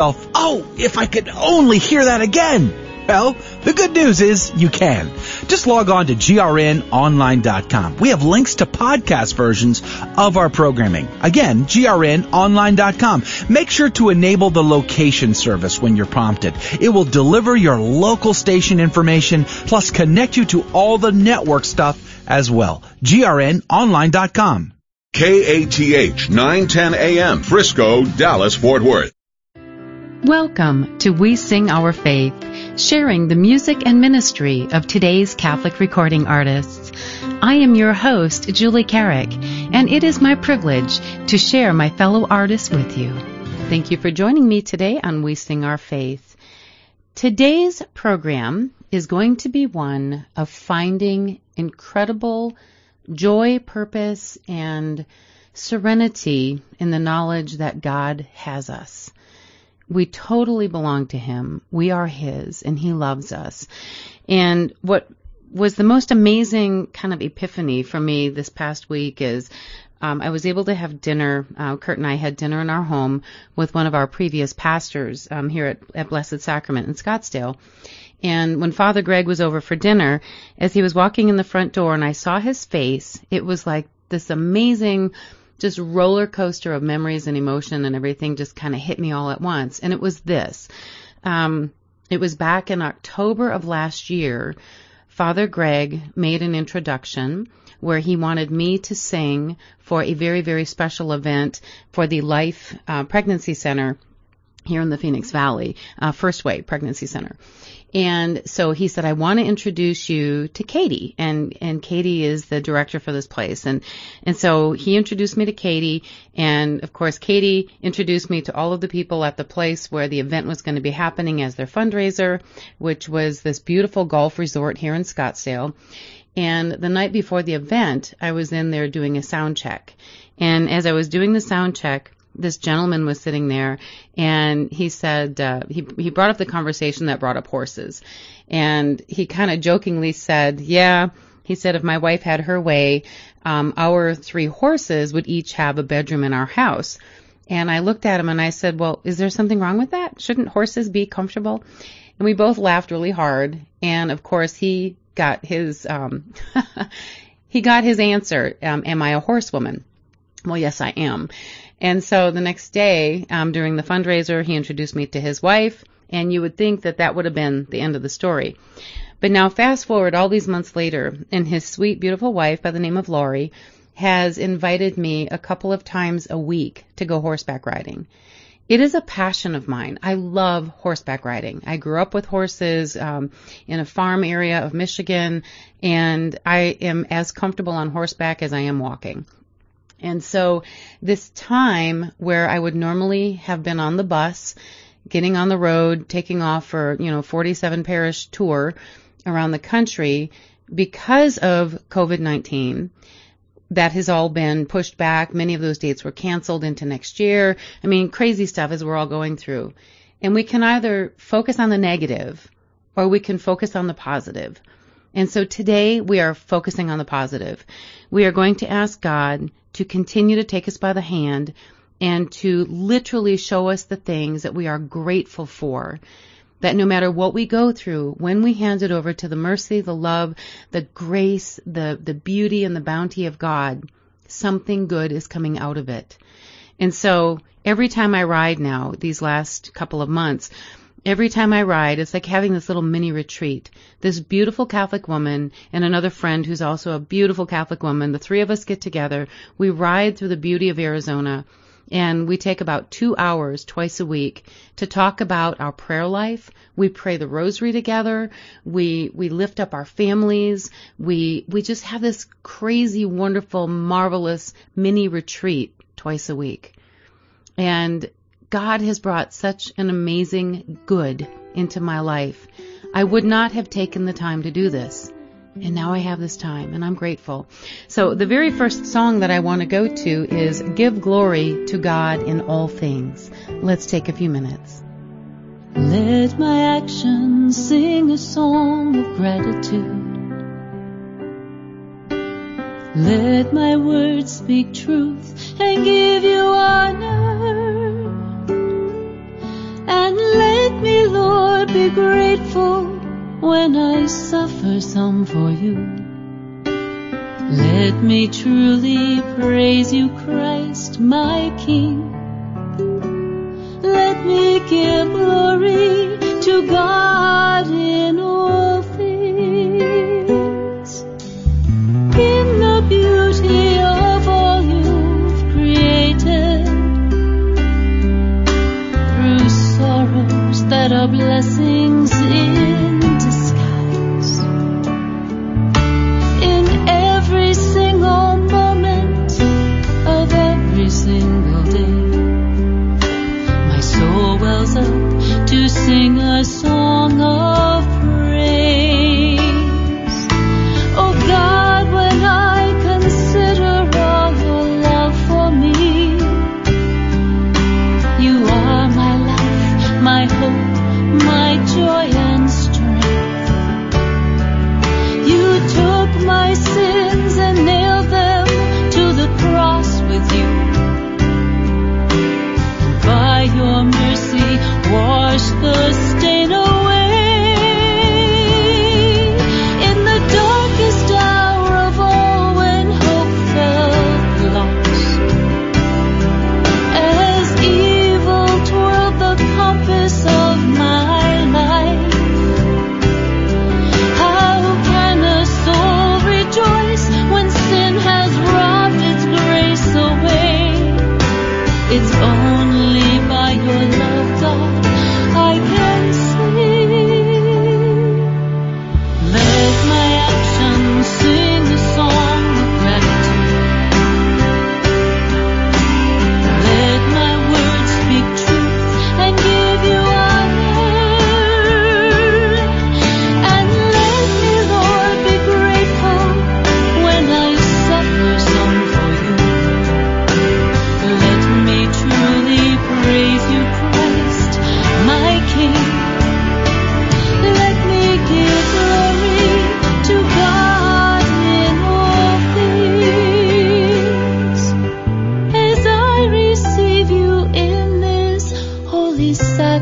oh, if I could only hear that again. Well, the good news is you can. Just log on to grnonline.com. We have links to podcast versions of our programming. Again, grnonline.com. Make sure to enable the location service when you're prompted. It will deliver your local station information plus connect you to all the network stuff as well. grnonline.com. KATH 910 AM, Frisco, Dallas, Fort Worth. Welcome to We Sing Our Faith, sharing the music and ministry of today's Catholic recording artists. I am your host, Julie Carrick, and it is my privilege to share my fellow artists with you. Thank you for joining me today on We Sing Our Faith. Today's program is going to be one of finding incredible joy, purpose, and serenity in the knowledge that God has us. We totally belong to Him. We are His, and He loves us. And what was the most amazing kind of epiphany for me this past week is um, I was able to have dinner. Uh, Kurt and I had dinner in our home with one of our previous pastors um, here at, at Blessed Sacrament in Scottsdale. And when Father Greg was over for dinner, as he was walking in the front door and I saw his face, it was like this amazing just roller coaster of memories and emotion and everything just kind of hit me all at once. And it was this. Um, it was back in October of last year. Father Greg made an introduction where he wanted me to sing for a very, very special event for the Life uh, Pregnancy Center here in the Phoenix Valley, uh, First Way Pregnancy Center. And so he said, I want to introduce you to Katie. And, and Katie is the director for this place. And, and so he introduced me to Katie. And of course, Katie introduced me to all of the people at the place where the event was going to be happening as their fundraiser, which was this beautiful golf resort here in Scottsdale. And the night before the event, I was in there doing a sound check. And as I was doing the sound check, this gentleman was sitting there and he said uh, he he brought up the conversation that brought up horses. And he kind of jokingly said yeah he said if my wife had her way um, our three horses would each have a bedroom in our house. And I looked at him and I said well is there something wrong with that? Shouldn't horses be comfortable? And we both laughed really hard. And of course he got his um, he got his answer um, am I a horsewoman? Well yes I am and so the next day, um, during the fundraiser, he introduced me to his wife, and you would think that that would have been the end of the story. But now fast forward all these months later, and his sweet, beautiful wife by the name of Laurie has invited me a couple of times a week to go horseback riding. It is a passion of mine. I love horseback riding. I grew up with horses um, in a farm area of Michigan, and I am as comfortable on horseback as I am walking. And so this time where I would normally have been on the bus, getting on the road, taking off for, you know, 47 parish tour around the country, because of COVID-19, that has all been pushed back. Many of those dates were canceled into next year. I mean, crazy stuff as we're all going through. And we can either focus on the negative or we can focus on the positive. And so today we are focusing on the positive. We are going to ask God to continue to take us by the hand and to literally show us the things that we are grateful for. That no matter what we go through, when we hand it over to the mercy, the love, the grace, the, the beauty and the bounty of God, something good is coming out of it. And so every time I ride now, these last couple of months, Every time I ride, it's like having this little mini retreat. This beautiful Catholic woman and another friend who's also a beautiful Catholic woman, the three of us get together. We ride through the beauty of Arizona and we take about two hours twice a week to talk about our prayer life. We pray the rosary together. We, we lift up our families. We, we just have this crazy, wonderful, marvelous mini retreat twice a week. And God has brought such an amazing good into my life. I would not have taken the time to do this. And now I have this time and I'm grateful. So the very first song that I want to go to is Give Glory to God in All Things. Let's take a few minutes. Let my actions sing a song of gratitude. Let my words speak truth and give you honor Lord, be grateful when I suffer some for you. Let me truly praise you, Christ, my King. Let me give glory to God in all things. Sorrows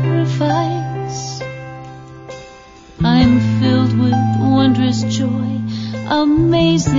sacrifice, I'm filled with wondrous joy, amazing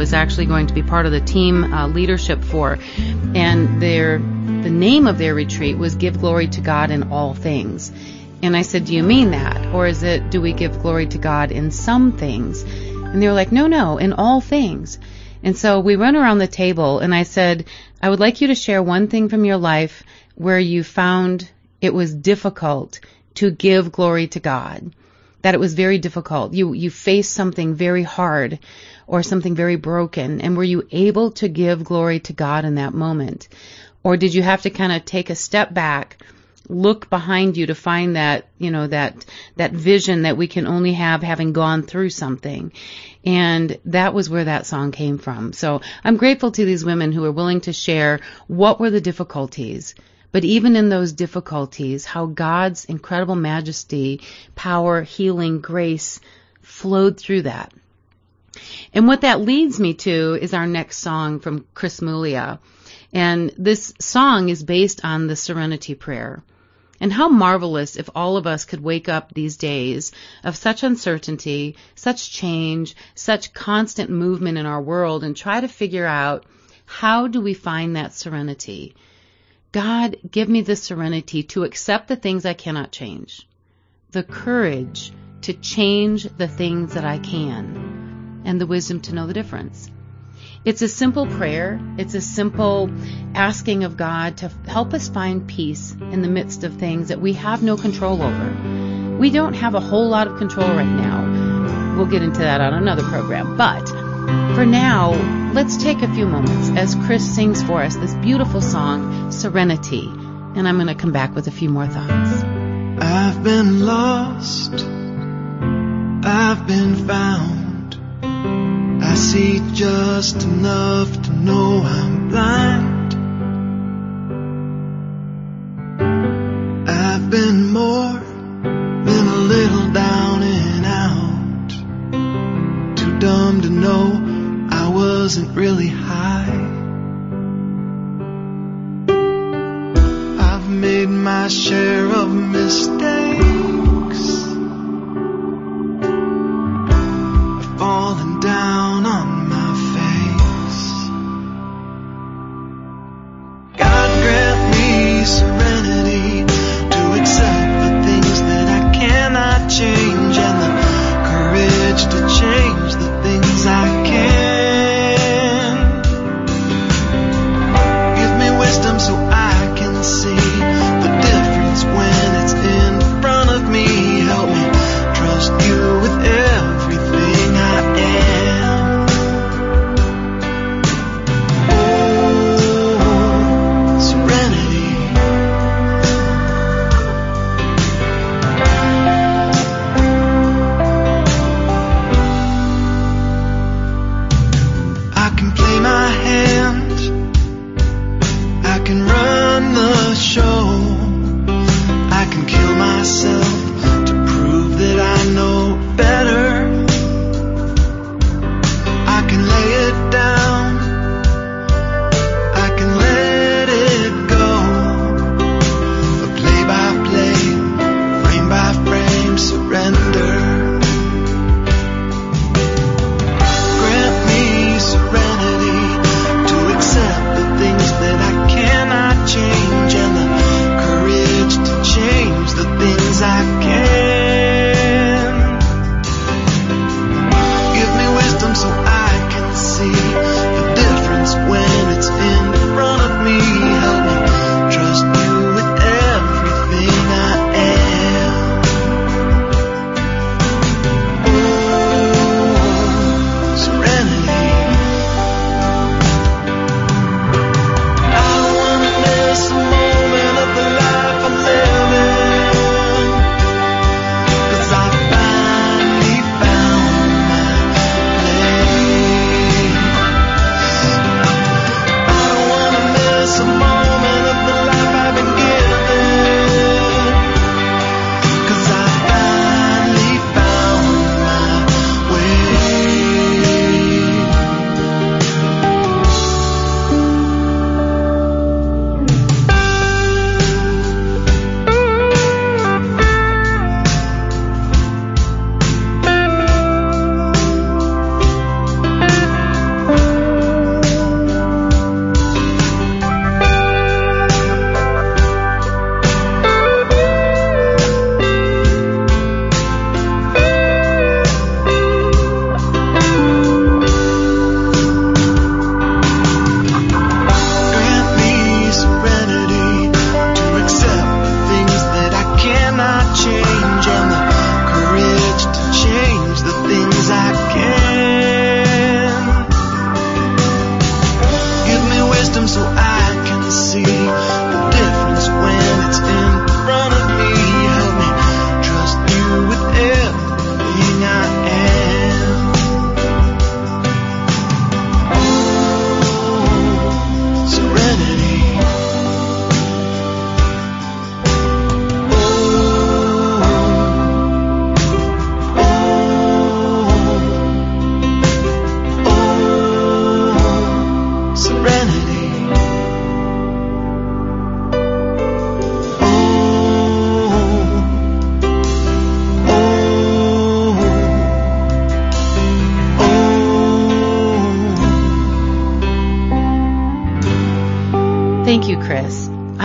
was actually going to be part of the team uh, leadership for, and their the name of their retreat was "Give Glory to God in All Things." And I said, "Do you mean that, or is it do we give glory to God in some things?" And they were like, "No, no, in all things." And so we went around the table, and I said, "I would like you to share one thing from your life where you found it was difficult to give glory to God." That it was very difficult. You you faced something very hard or something very broken and were you able to give glory to God in that moment? Or did you have to kind of take a step back, look behind you to find that, you know, that that vision that we can only have having gone through something? And that was where that song came from. So I'm grateful to these women who are willing to share what were the difficulties but even in those difficulties, how God's incredible majesty, power, healing, grace flowed through that. And what that leads me to is our next song from Chris Muglia. And this song is based on the Serenity Prayer. And how marvelous if all of us could wake up these days of such uncertainty, such change, such constant movement in our world and try to figure out how do we find that serenity? God, give me the serenity to accept the things I cannot change, the courage to change the things that I can, and the wisdom to know the difference. It's a simple prayer. It's a simple asking of God to help us find peace in the midst of things that we have no control over. We don't have a whole lot of control right now. We'll get into that on another program. But for now, let's take a few moments as Chris sings for us this beautiful song, Serenity. And I'm going to come back with a few more thoughts. I've been lost. I've been found. I see just enough to know I'm blind. I've been more than a little down. Too dumb to know I wasn't really high. I've made my share of mistakes.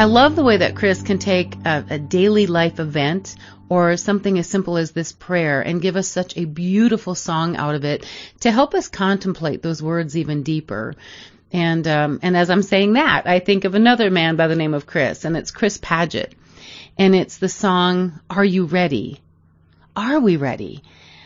I love the way that Chris can take a, a daily life event or something as simple as this prayer and give us such a beautiful song out of it to help us contemplate those words even deeper. And um, and as I'm saying that, I think of another man by the name of Chris, and it's Chris Padgett, and it's the song "Are You Ready?" Are we ready?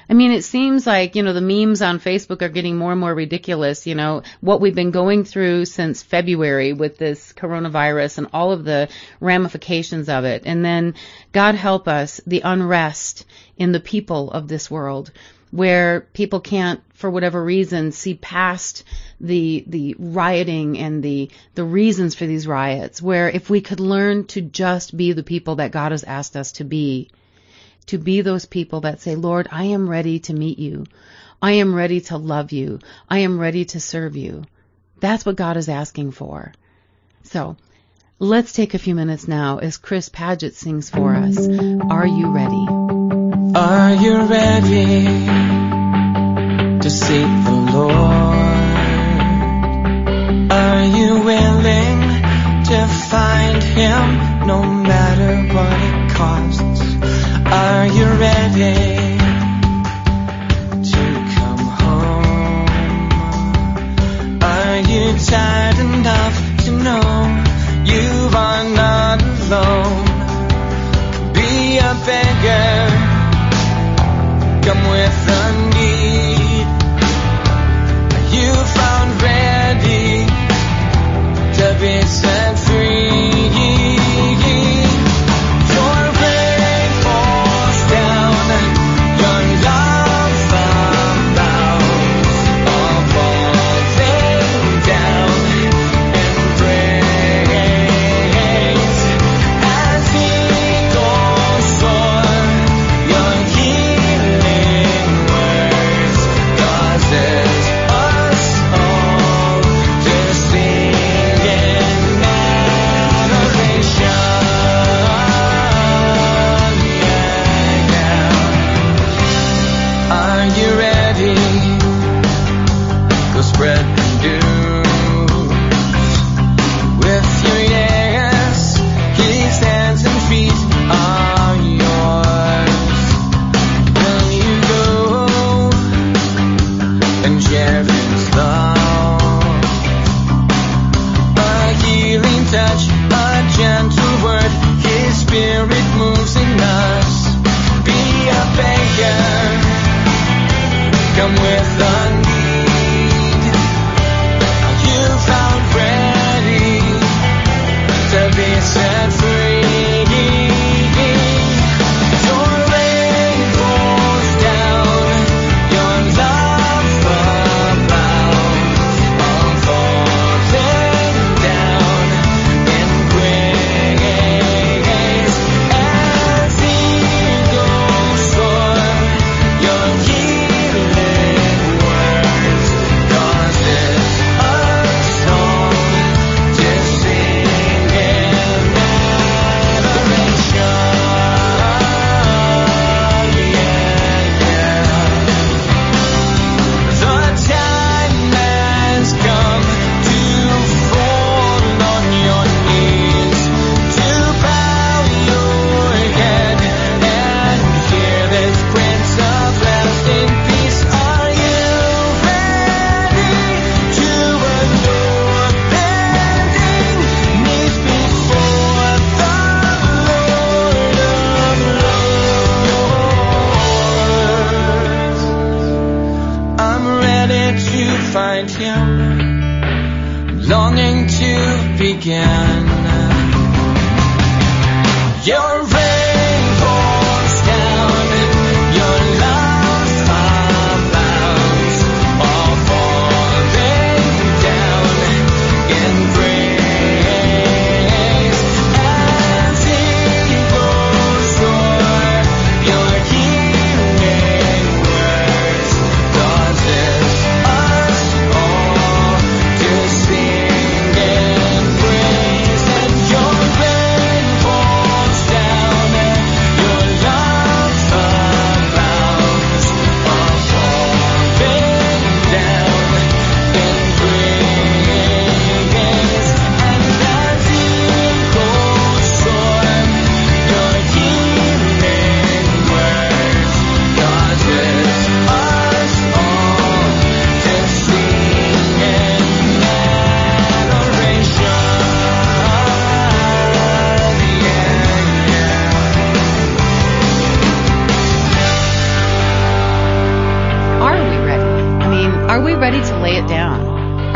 I mean, it seems like, you know, the memes on Facebook are getting more and more ridiculous. You know, what we've been going through since February with this coronavirus and all of the ramifications of it. And then, God help us, the unrest in the people of this world where people can't, for whatever reason, see past the the rioting and the the reasons for these riots. Where if we could learn to just be the people that God has asked us to be, to be those people that say, Lord, I am ready to meet you. I am ready to love you. I am ready to serve you. That's what God is asking for. So let's take a few minutes now as Chris Padgett sings for us. Are you ready? Are you ready to seek the Lord? Are you willing to find Him no matter what it costs? Are you ready to come home? Are you tired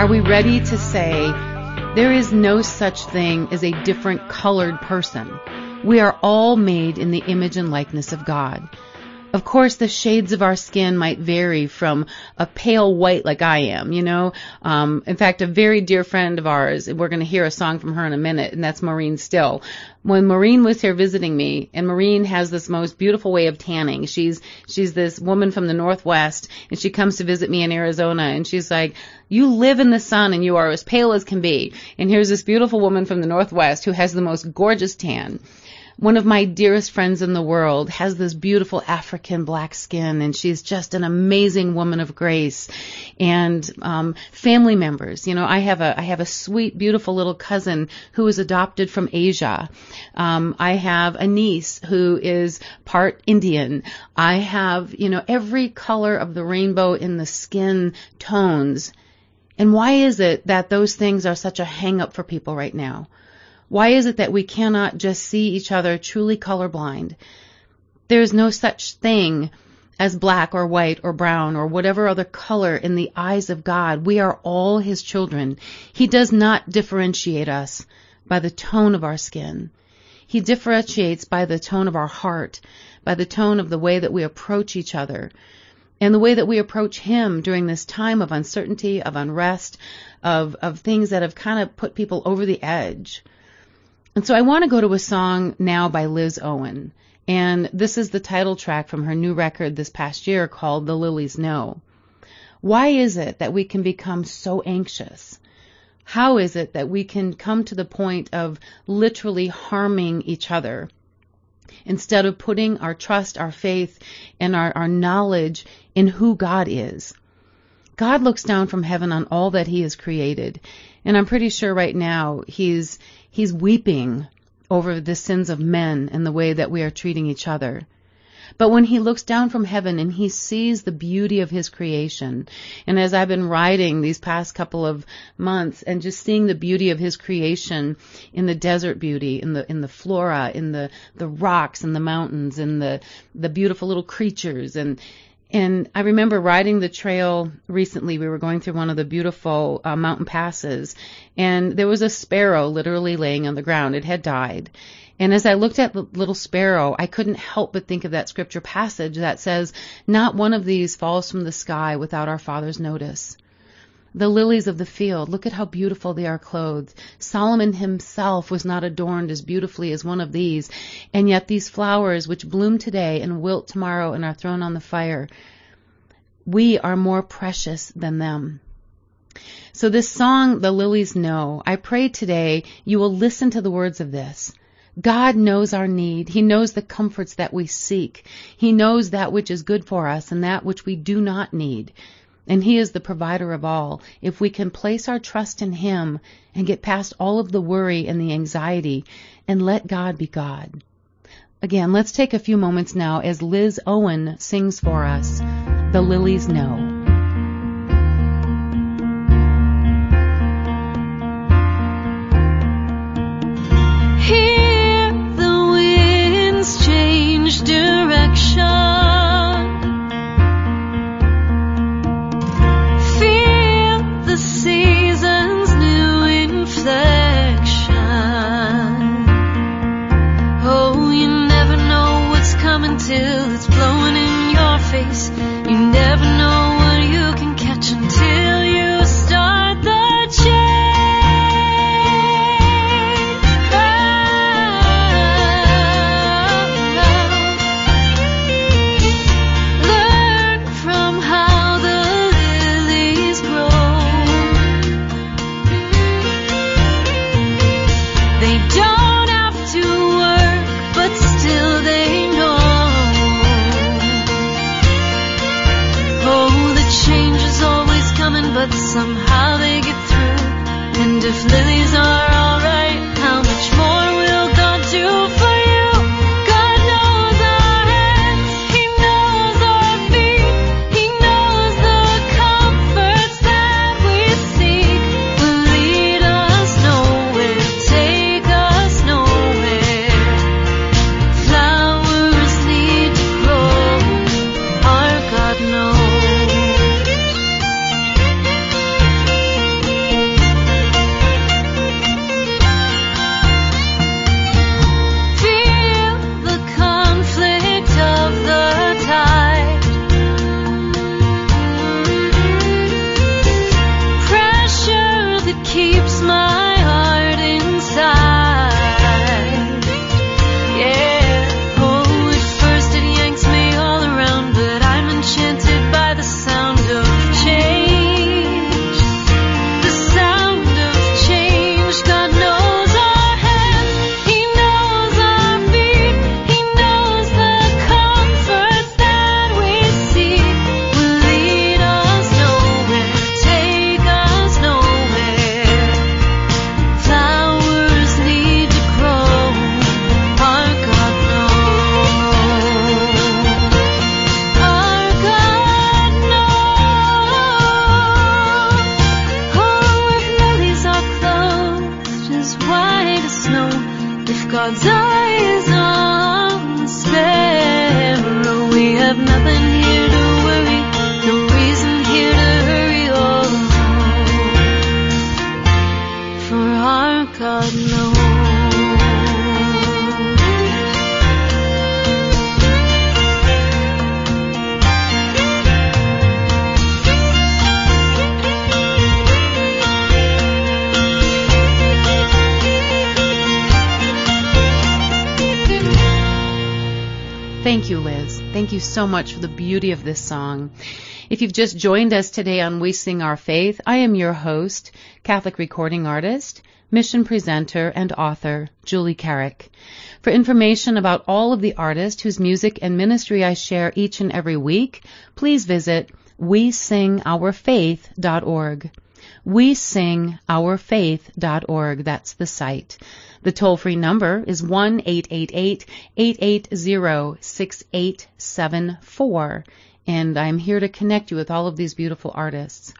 Are we ready to say, there is no such thing as a different colored person? We are all made in the image and likeness of God. Of course, the shades of our skin might vary from a pale white like I am, you know. Um, in fact, a very dear friend of ours, we're going to hear a song from her in a minute, and that's Maureen Still. When Maureen was here visiting me, and Maureen has this most beautiful way of tanning. She's she's this woman from the Northwest, and she comes to visit me in Arizona, and she's like, "You live in the sun, and you are as pale as can be." And here's this beautiful woman from the Northwest who has the most gorgeous tan one of my dearest friends in the world has this beautiful African black skin, and she's just an amazing woman of grace. And um, family members, you know, I have a I have a sweet, beautiful little cousin who was adopted from Asia. Um, I have a niece who is part Indian. I have, you know, every color of the rainbow in the skin tones. And why is it that those things are such a hang up for people right now? Why is it that we cannot just see each other truly colorblind? There is no such thing as black or white or brown or whatever other color in the eyes of God. We are all His children. He does not differentiate us by the tone of our skin. He differentiates by the tone of our heart, by the tone of the way that we approach each other, and the way that we approach Him during this time of uncertainty, of unrest, of, of things that have kind of put people over the edge. And so I want to go to a song now by Liz Owen. And this is the title track from her new record this past year called The Lilies Know. Why is it that we can become so anxious? How is it that we can come to the point of literally harming each other instead of putting our trust, our faith, and our, our knowledge in who God is? God looks down from heaven on all that He has created. And I'm pretty sure right now He's He's weeping over the sins of men and the way that we are treating each other. But when he looks down from heaven and he sees the beauty of his creation, and as I've been riding these past couple of months and just seeing the beauty of his creation in the desert beauty, in the in the flora, in the the rocks and the mountains, and the the beautiful little creatures and and I remember riding the trail recently. We were going through one of the beautiful uh, mountain passes, and there was a sparrow literally laying on the ground. It had died. And as I looked at the little sparrow, I couldn't help but think of that scripture passage that says, Not one of these falls from the sky without our Father's notice. The lilies of the field, look at how beautiful they are clothed. Solomon himself was not adorned as beautifully as one of these, and yet these flowers which bloom today and wilt tomorrow and are thrown on the fire, we are more precious than them. So this song, The Lilies Know, I pray today you will listen to the words of this. God knows our need. He knows the comforts that we seek. He knows that which is good for us and that which we do not need. And He is the provider of all. If we can place our trust in Him and get past all of the worry and the anxiety and let God be God. Again, let's take a few moments now as Liz Owen sings for us, The Lilies Know. So much for the beauty of this song. If you've just joined us today on We Sing Our Faith, I am your host, Catholic recording artist, mission presenter, and author, Julie Carrick. For information about all of the artists whose music and ministry I share each and every week, please visit wesingourfaith.org. WeSingOurFaith.org. That's the site. The toll-free number is 1-888-880-6874. And I'm here to connect you with all of these beautiful artists.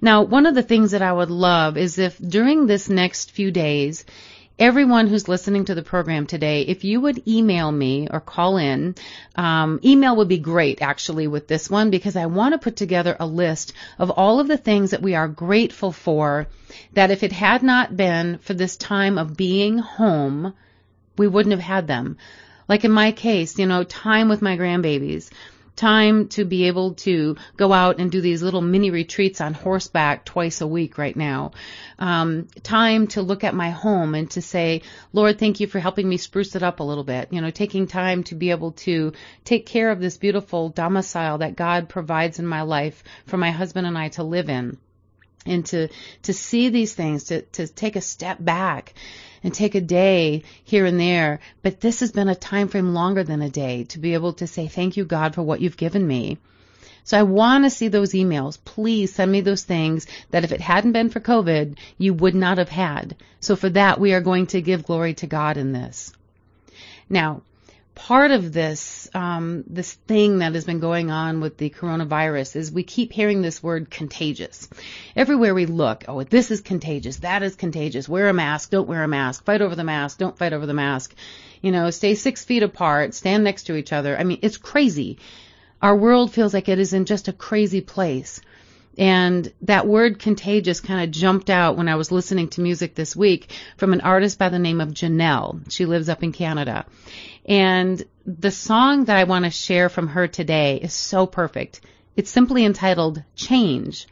Now, one of the things that I would love is if during this next few days, everyone who's listening to the program today, if you would email me or call in, um, email would be great actually with this one because I want to put together a list of all of the things that we are grateful for that if it had not been for this time of being home, we wouldn't have had them. Like in my case, you know, time with my grandbabies time to be able to go out and do these little mini retreats on horseback twice a week right now. Um, time to look at my home and to say, Lord, thank you for helping me spruce it up a little bit. You know, taking time to be able to take care of this beautiful domicile that God provides in my life for my husband and I to live in and to to see these things to to take a step back and take a day here and there. But this has been a time frame longer than a day to be able to say thank you god for what you've given me. So i want to see those emails. Please send me those things that if it hadn't been for covid you would not have had. So for that we are going to give glory to god in this. Now part of this um, this thing that has been going on with the coronavirus is we keep hearing this word contagious. Everywhere we look, oh, this is contagious, that is contagious. Wear a mask, don't wear a mask. Fight over the mask, don't fight over the mask. You know, stay six feet apart, stand next to each other. I mean, it's crazy. Our world feels like it is in just a crazy place. And that word contagious kind of jumped out when I was listening to music this week from an artist by the name of Janelle. She lives up in Canada. And the song that I want to share from her today is so perfect. It's simply entitled Change.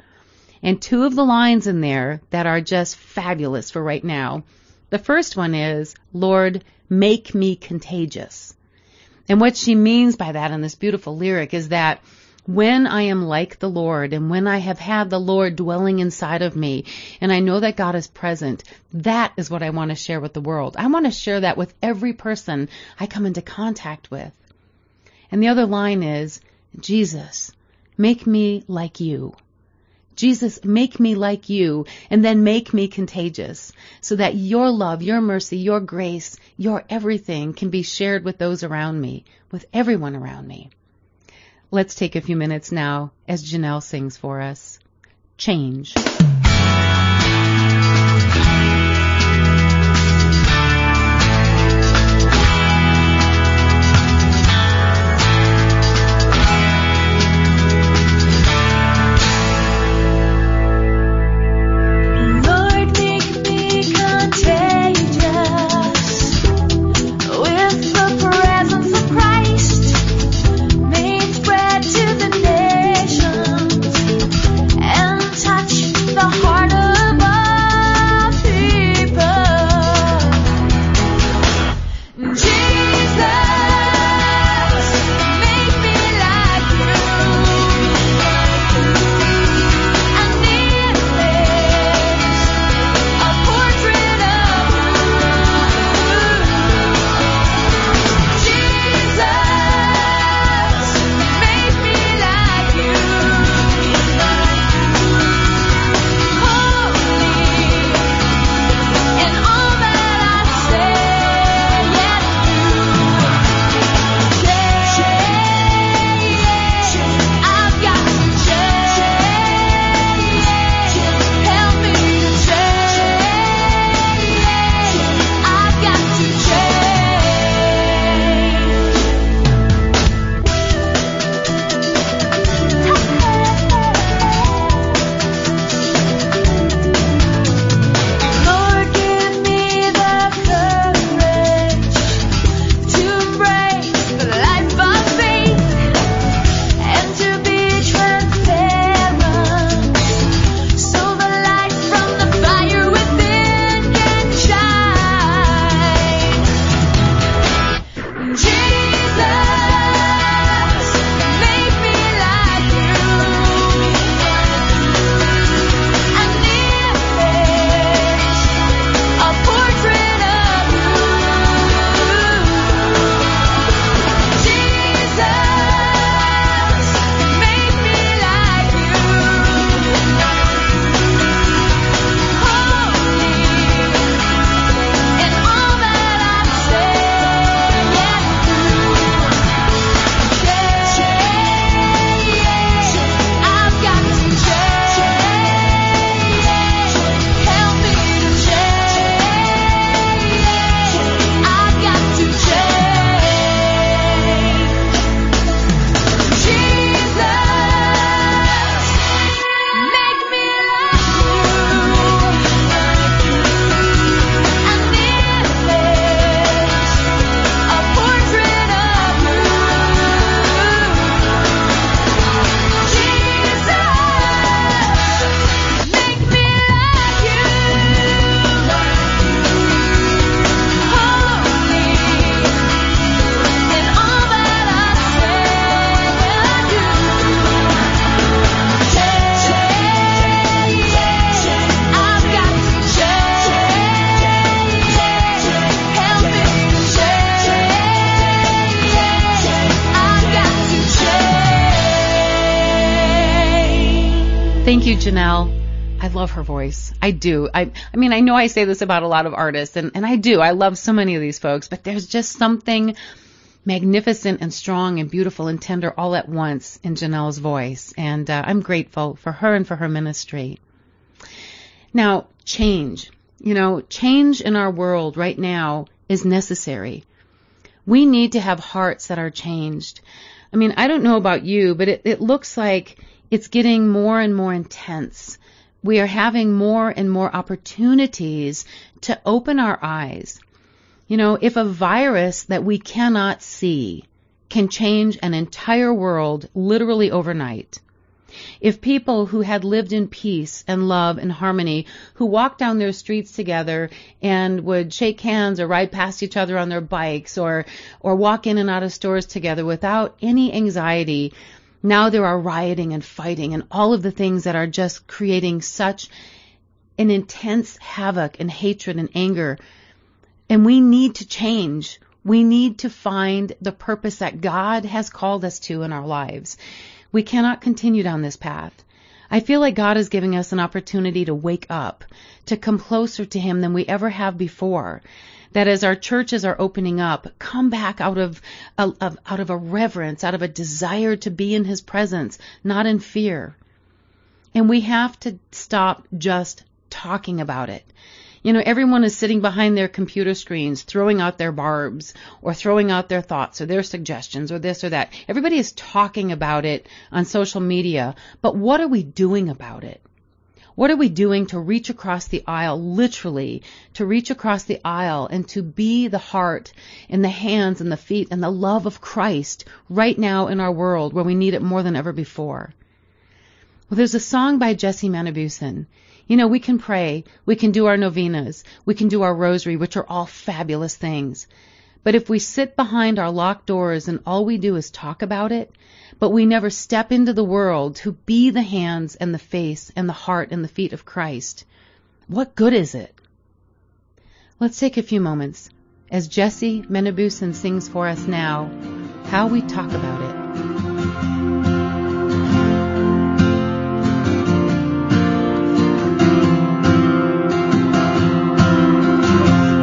And two of the lines in there that are just fabulous for right now. The first one is, Lord, make me contagious. And what she means by that in this beautiful lyric is that when I am like the Lord and when I have had the Lord dwelling inside of me and I know that God is present, that is what I want to share with the world. I want to share that with every person I come into contact with. And the other line is, Jesus, make me like you. Jesus, make me like you and then make me contagious so that your love, your mercy, your grace, your everything can be shared with those around me, with everyone around me. Let's take a few minutes now as Janelle sings for us. Change. I love her voice. I do. I, I mean, I know I say this about a lot of artists, and, and I do. I love so many of these folks, but there's just something magnificent and strong and beautiful and tender all at once in Janelle's voice. And uh, I'm grateful for her and for her ministry. Now, change. You know, change in our world right now is necessary. We need to have hearts that are changed. I mean, I don't know about you, but it, it looks like it's getting more and more intense. We are having more and more opportunities to open our eyes. You know, if a virus that we cannot see can change an entire world literally overnight, if people who had lived in peace and love and harmony, who walked down their streets together and would shake hands or ride past each other on their bikes or, or walk in and out of stores together without any anxiety, now there are rioting and fighting and all of the things that are just creating such an intense havoc and hatred and anger. And we need to change. We need to find the purpose that God has called us to in our lives. We cannot continue down this path. I feel like God is giving us an opportunity to wake up, to come closer to Him than we ever have before. That as our churches are opening up, come back out of, of out of a reverence, out of a desire to be in His presence, not in fear. And we have to stop just talking about it. You know, everyone is sitting behind their computer screens, throwing out their barbs or throwing out their thoughts or their suggestions or this or that. Everybody is talking about it on social media, but what are we doing about it? What are we doing to reach across the aisle, literally, to reach across the aisle and to be the heart and the hands and the feet and the love of Christ right now in our world where we need it more than ever before? Well, there's a song by Jesse Manibusan. You know, we can pray, we can do our novenas, we can do our rosary, which are all fabulous things. But if we sit behind our locked doors and all we do is talk about it, but we never step into the world to be the hands and the face and the heart and the feet of Christ, what good is it? Let's take a few moments as Jesse Manibusan sings for us now, how we talk about it.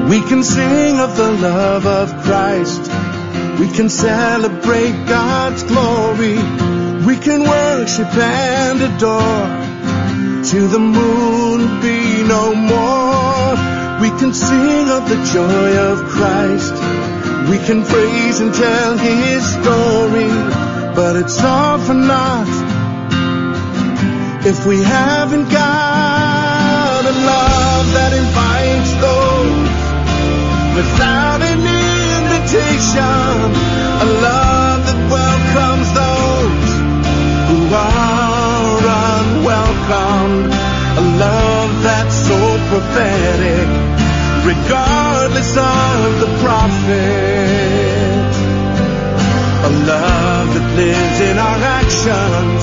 We can sing of the love of Christ. We can celebrate God's glory. We can worship and adore. To the moon be no more. We can sing of the joy of Christ. We can praise and tell His story. But it's all for naught if we haven't got a love without an invitation, a love that welcomes those who are unwelcomed, a love that's so prophetic, regardless of the prophet, a love that lives in our actions,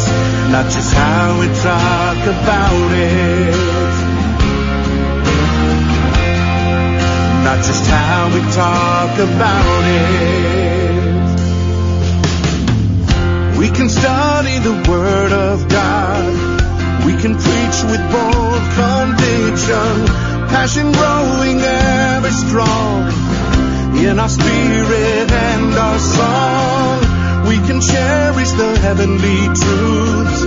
not just how we talk about it. Not just how we talk about it. We can study the Word of God. We can preach with bold conviction, passion growing ever strong in our spirit and our song. We can cherish the heavenly truths,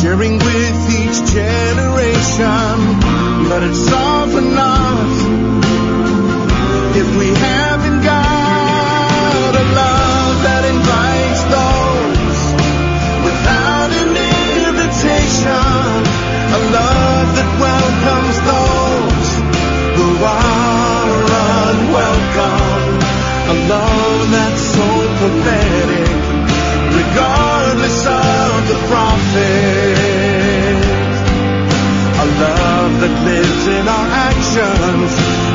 sharing with each generation. But it's all for naught that invites those without an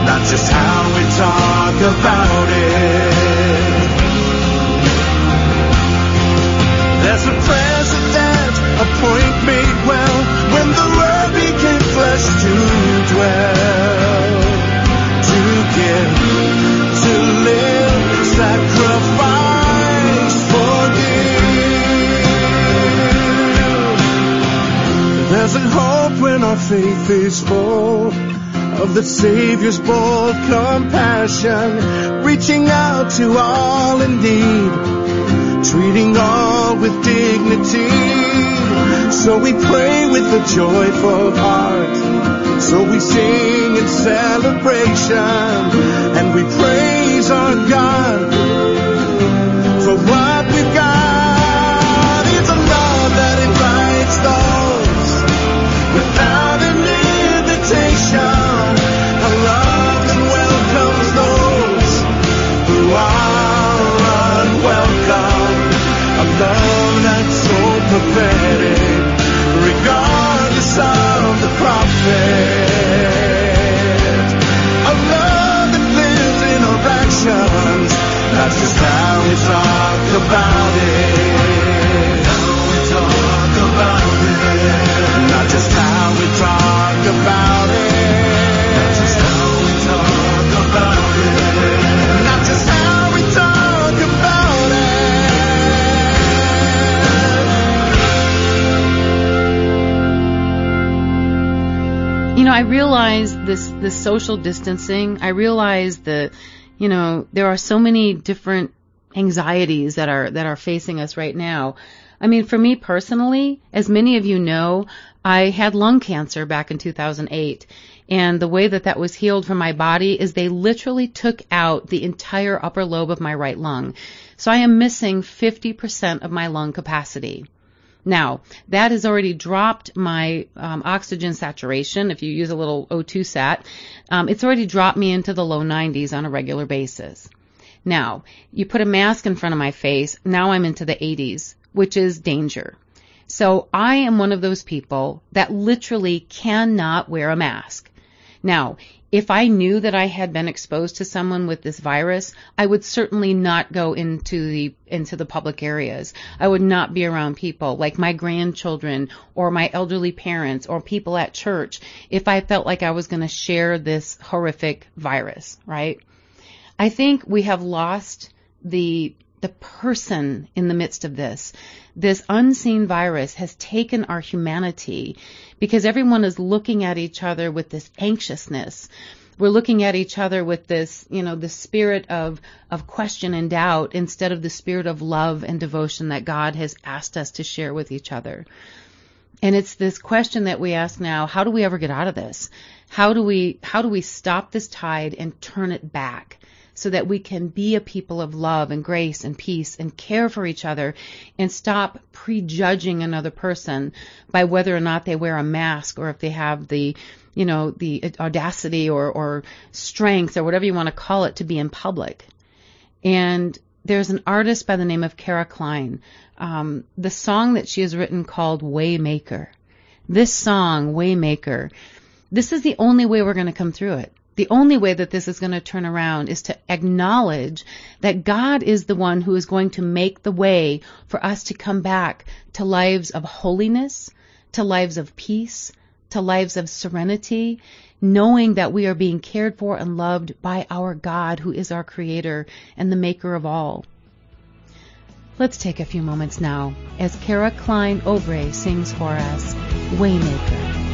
that's just how we talk about it. There's a president, appoint me well, when the word became flesh to dwell, to give, to live, sacrifice, forgive. There's a hope when our faith is bold of the Savior's bold compassion, reaching out to all in need, treating all with dignity. So we pray with a joyful heart. So we sing in celebration this social distancing. I realize that, you know, there are so many different anxieties that are that are facing us right now. I mean, for me personally, as many of you know, I had lung cancer back in 2008. And the way that that was healed from my body is they literally took out the entire upper lobe of my right lung. So I am missing 50% of my lung capacity. Now, that has already dropped my um, oxygen saturation. If you use a little O2 sat, um, it's already dropped me into the low 90s on a regular basis. Now, you put a mask in front of my face, now I'm into the 80s, which is danger. So I am one of those people that literally cannot wear a mask. Now, if I knew that I had been exposed to someone with this virus, I would certainly not go into the into the public areas. I would not be around people like my grandchildren or my elderly parents or people at church if I felt like I was going to share this horrific virus, right? I think we have lost the the person in the midst of this. This unseen virus has taken our humanity because everyone is looking at each other with this anxiousness. We're looking at each other with this, you know, the spirit of, of question and doubt instead of the spirit of love and devotion that God has asked us to share with each other. And it's this question that we ask now, how do we ever get out of this? How do we, how do we stop this tide and turn it back? So that we can be a people of love and grace and peace and care for each other and stop prejudging another person by whether or not they wear a mask or if they have the you know the audacity or or strength or whatever you want to call it to be in public. And there's an artist by the name of Kara Klein. Um, the song that she has written called Waymaker. This song Waymaker this is the only way we're going to come through it the only way that this is going to turn around is to acknowledge that God is the one who is going to make the way for us to come back to lives of holiness, to lives of peace, to lives of serenity, knowing that we are being cared for and loved by our God who is our creator and the maker of all. Let's take a few moments now as Kara Klein Obre sings for us Waymaker.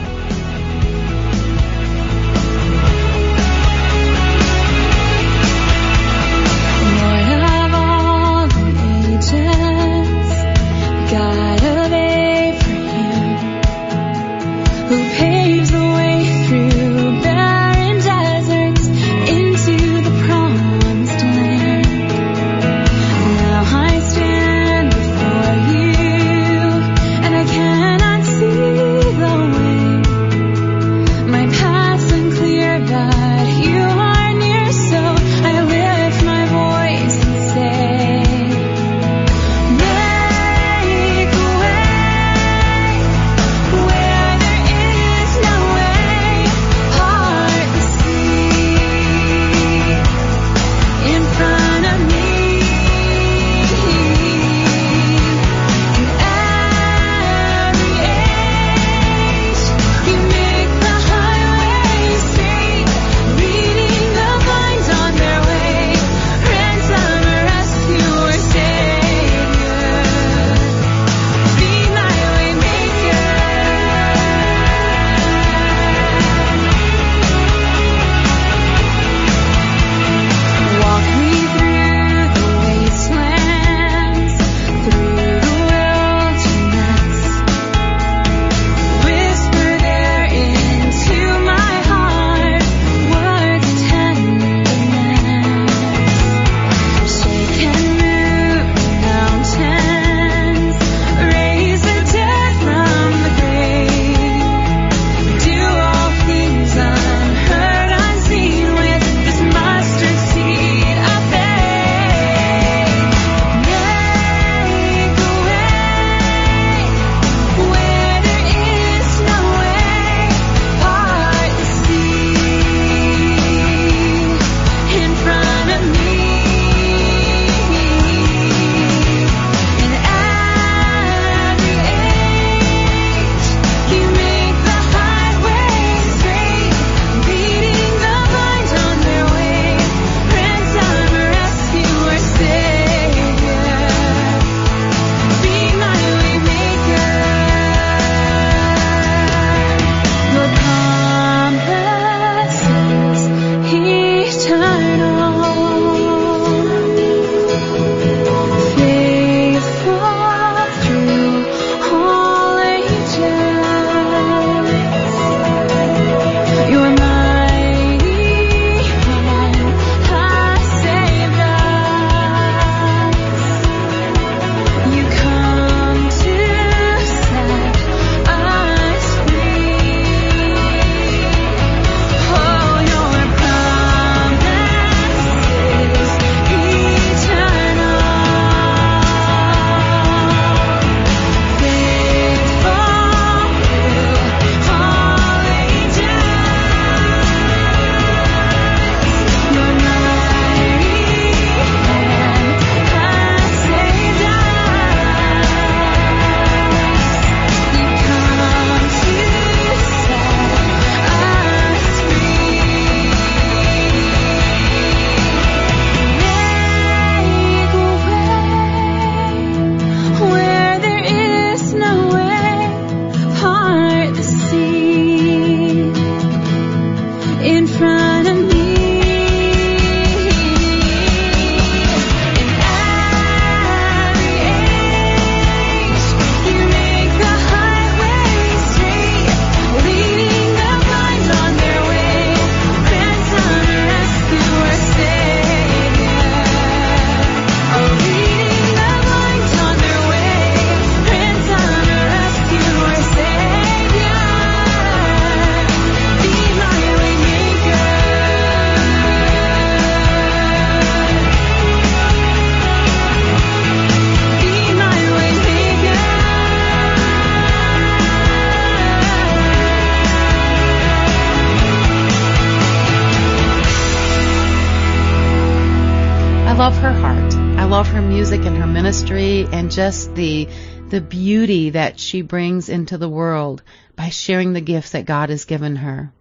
And just the the beauty that she brings into the world by sharing the gifts that God has given her.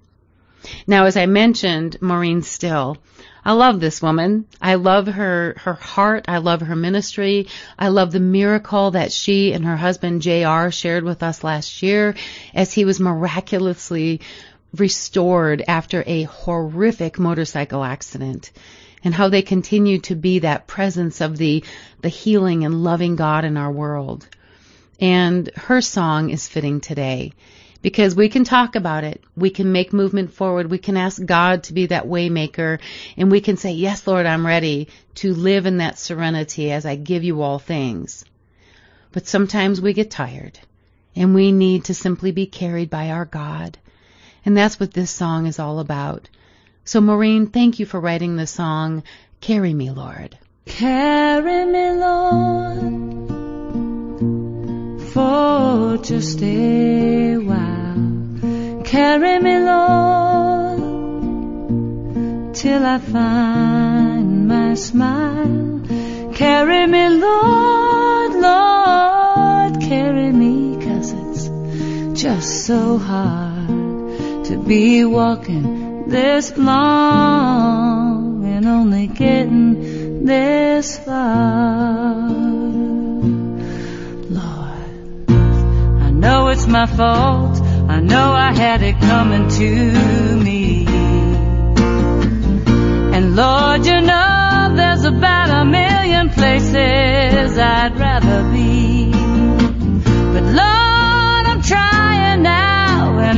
Now, as I mentioned, Maureen Still, I love this woman. I love her, her heart. I love her ministry. I love the miracle that she and her husband JR shared with us last year as he was miraculously restored after a horrific motorcycle accident and how they continue to be that presence of the, the healing and loving God in our world. And her song is fitting today because we can talk about it. We can make movement forward. We can ask God to be that waymaker and we can say, yes, Lord, I'm ready to live in that serenity as I give you all things. But sometimes we get tired and we need to simply be carried by our God. And that's what this song is all about. So Maureen, thank you for writing the song, Carry Me, Lord. Carry me, Lord, for just a while. Carry me, Lord, till I find my smile. Carry me, Lord, Lord, carry me, cause it's just so hard to be walking this long and only getting this far. Lord, I know it's my fault. I know I had it coming to me. And Lord, you know there's about a million places I'd rather be.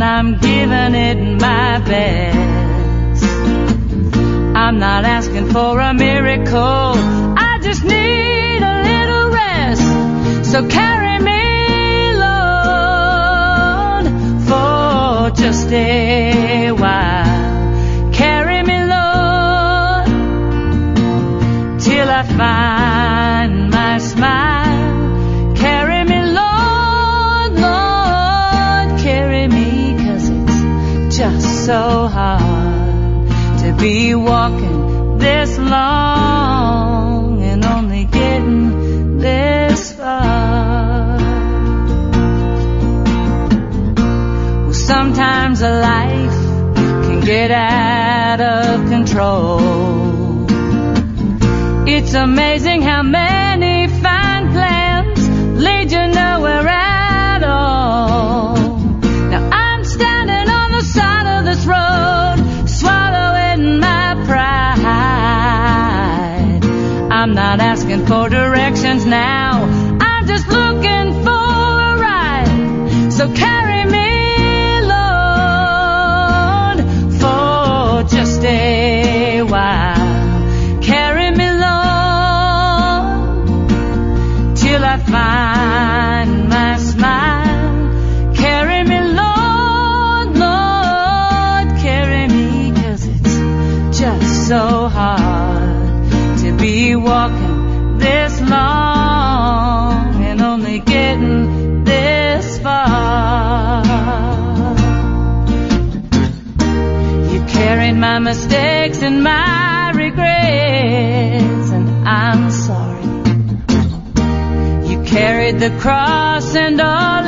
And I'm giving it my best. I'm not asking for a miracle. I just need a little rest. So carry me, Lord, for just a while. Carry me, Lord, till I find be walking this long and only getting this far. Well, sometimes a life can get out of control. It's amazing how many for directions now. And my regrets, and I'm sorry. You carried the cross and all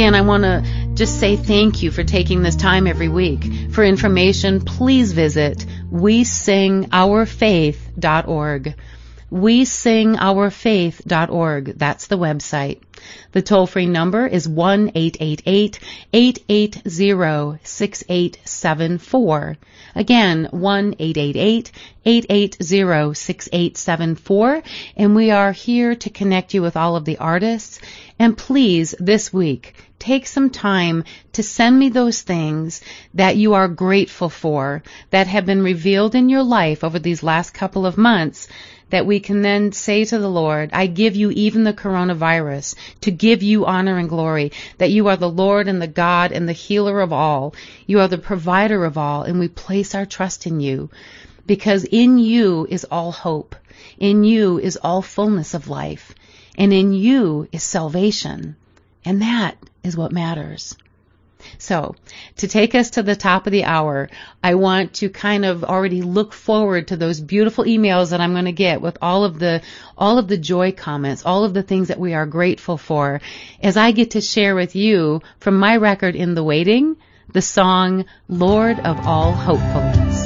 Again, I want to just say thank you for taking this time every week. For information, please visit we sing our faith.org. we sing our faith.org. That's the website. The toll free number is 1-888-880-6874. Again, 1-888-880-6874. And we are here to connect you with all of the artists. And please, this week, take some time to send me those things that you are grateful for that have been revealed in your life over these last couple of months that we can then say to the Lord, I give you even the coronavirus to give you honor and glory, that you are the Lord and the God and the healer of all. You are the provider of all, and we place our trust in you because in you is all hope. In you is all fullness of life. And in you is salvation. And that is what matters. So, to take us to the top of the hour, I want to kind of already look forward to those beautiful emails that I'm going to get with all of the all of the joy comments, all of the things that we are grateful for as I get to share with you from my record in the waiting the song Lord of All Hopefulness.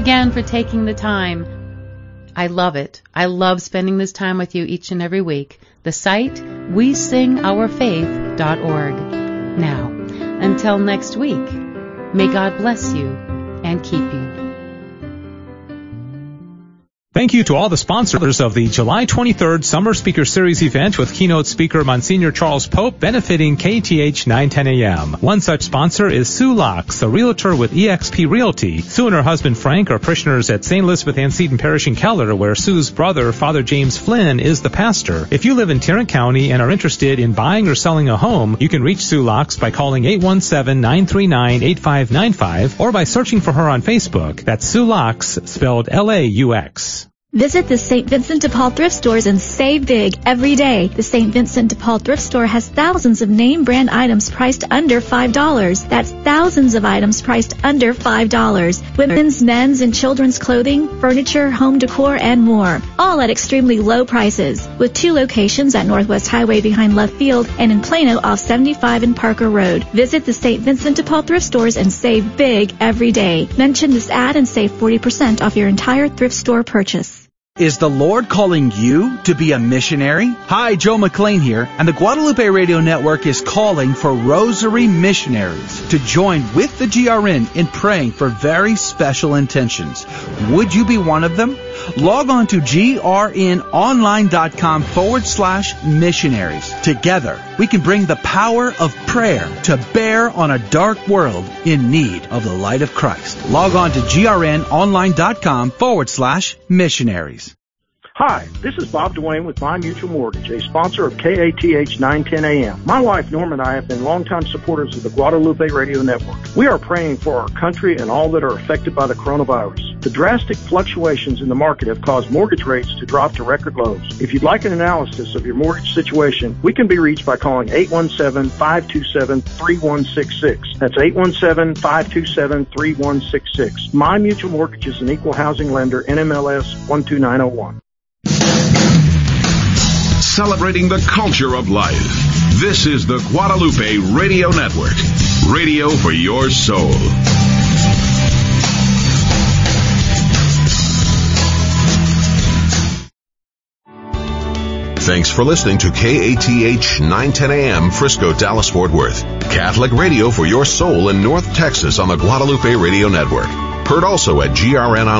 Again for taking the time. I love it. I love spending this time with you each and every week. The site, wesingourfaith.org. Now, until next week, may God bless you and keep you. Thank you to all the sponsors of the July 23rd Summer Speaker Series event with keynote speaker Monsignor Charles Pope benefiting KATH 910 AM. One such sponsor is Sue Laux, a realtor with eXp Realty. Sue and her husband Frank are parishioners at St. Elizabeth Ann Seton Parish in Keller, where Sue's brother, Father James Flynn, is the pastor. If you live in Tarrant County and are interested in buying or selling a home, you can reach Sue Laux by calling 817-939-8595 or by searching for her on Facebook. That's Sue Laux, spelled L-A-U-X. Visit the St. Vincent de Paul thrift stores and save big every day. The St. Vincent de Paul thrift store has thousands of name brand items priced under $5. That's thousands of items priced under $5. Women's, men's, and children's clothing, furniture, home decor, and more. All at extremely low prices. With two locations at Northwest Highway behind Love Field and in Plano off 75 and Parker Road. Visit the St. Vincent de Paul thrift stores and save big every day. Mention this ad and save 40% off your entire thrift store purchase. Is the Lord calling you to be a missionary? Hi, Joe McLean here, and the Guadalupe Radio Network is calling for Rosary missionaries to join with the GRN in praying for very special intentions. Would you be one of them? Log on to grnonline.com forward slash missionaries. Together, we can bring the power of prayer to bear on a dark world in need of the light of Christ. Log on to grnonline.com forward slash missionaries. Hi, this is Bob Dwayne with My Mutual Mortgage, a sponsor of KATH 910 AM. My wife Norma and I have been longtime supporters of the Guadalupe Radio Network. We are praying for our country and all that are affected by the coronavirus. The drastic fluctuations in the market have caused mortgage rates to drop to record lows. If you'd like an analysis of your mortgage situation, we can be reached by calling 817-527-3166. That's 817-527-3166. My Mutual Mortgage is an equal housing lender, NMLS 12901 celebrating the culture of life. This is the Guadalupe Radio Network, radio for your soul. Thanks for listening to KATH 910 AM Frisco, Dallas, Fort Worth. Catholic radio for your soul in North Texas on the Guadalupe Radio Network. Heard also at grnonline.com.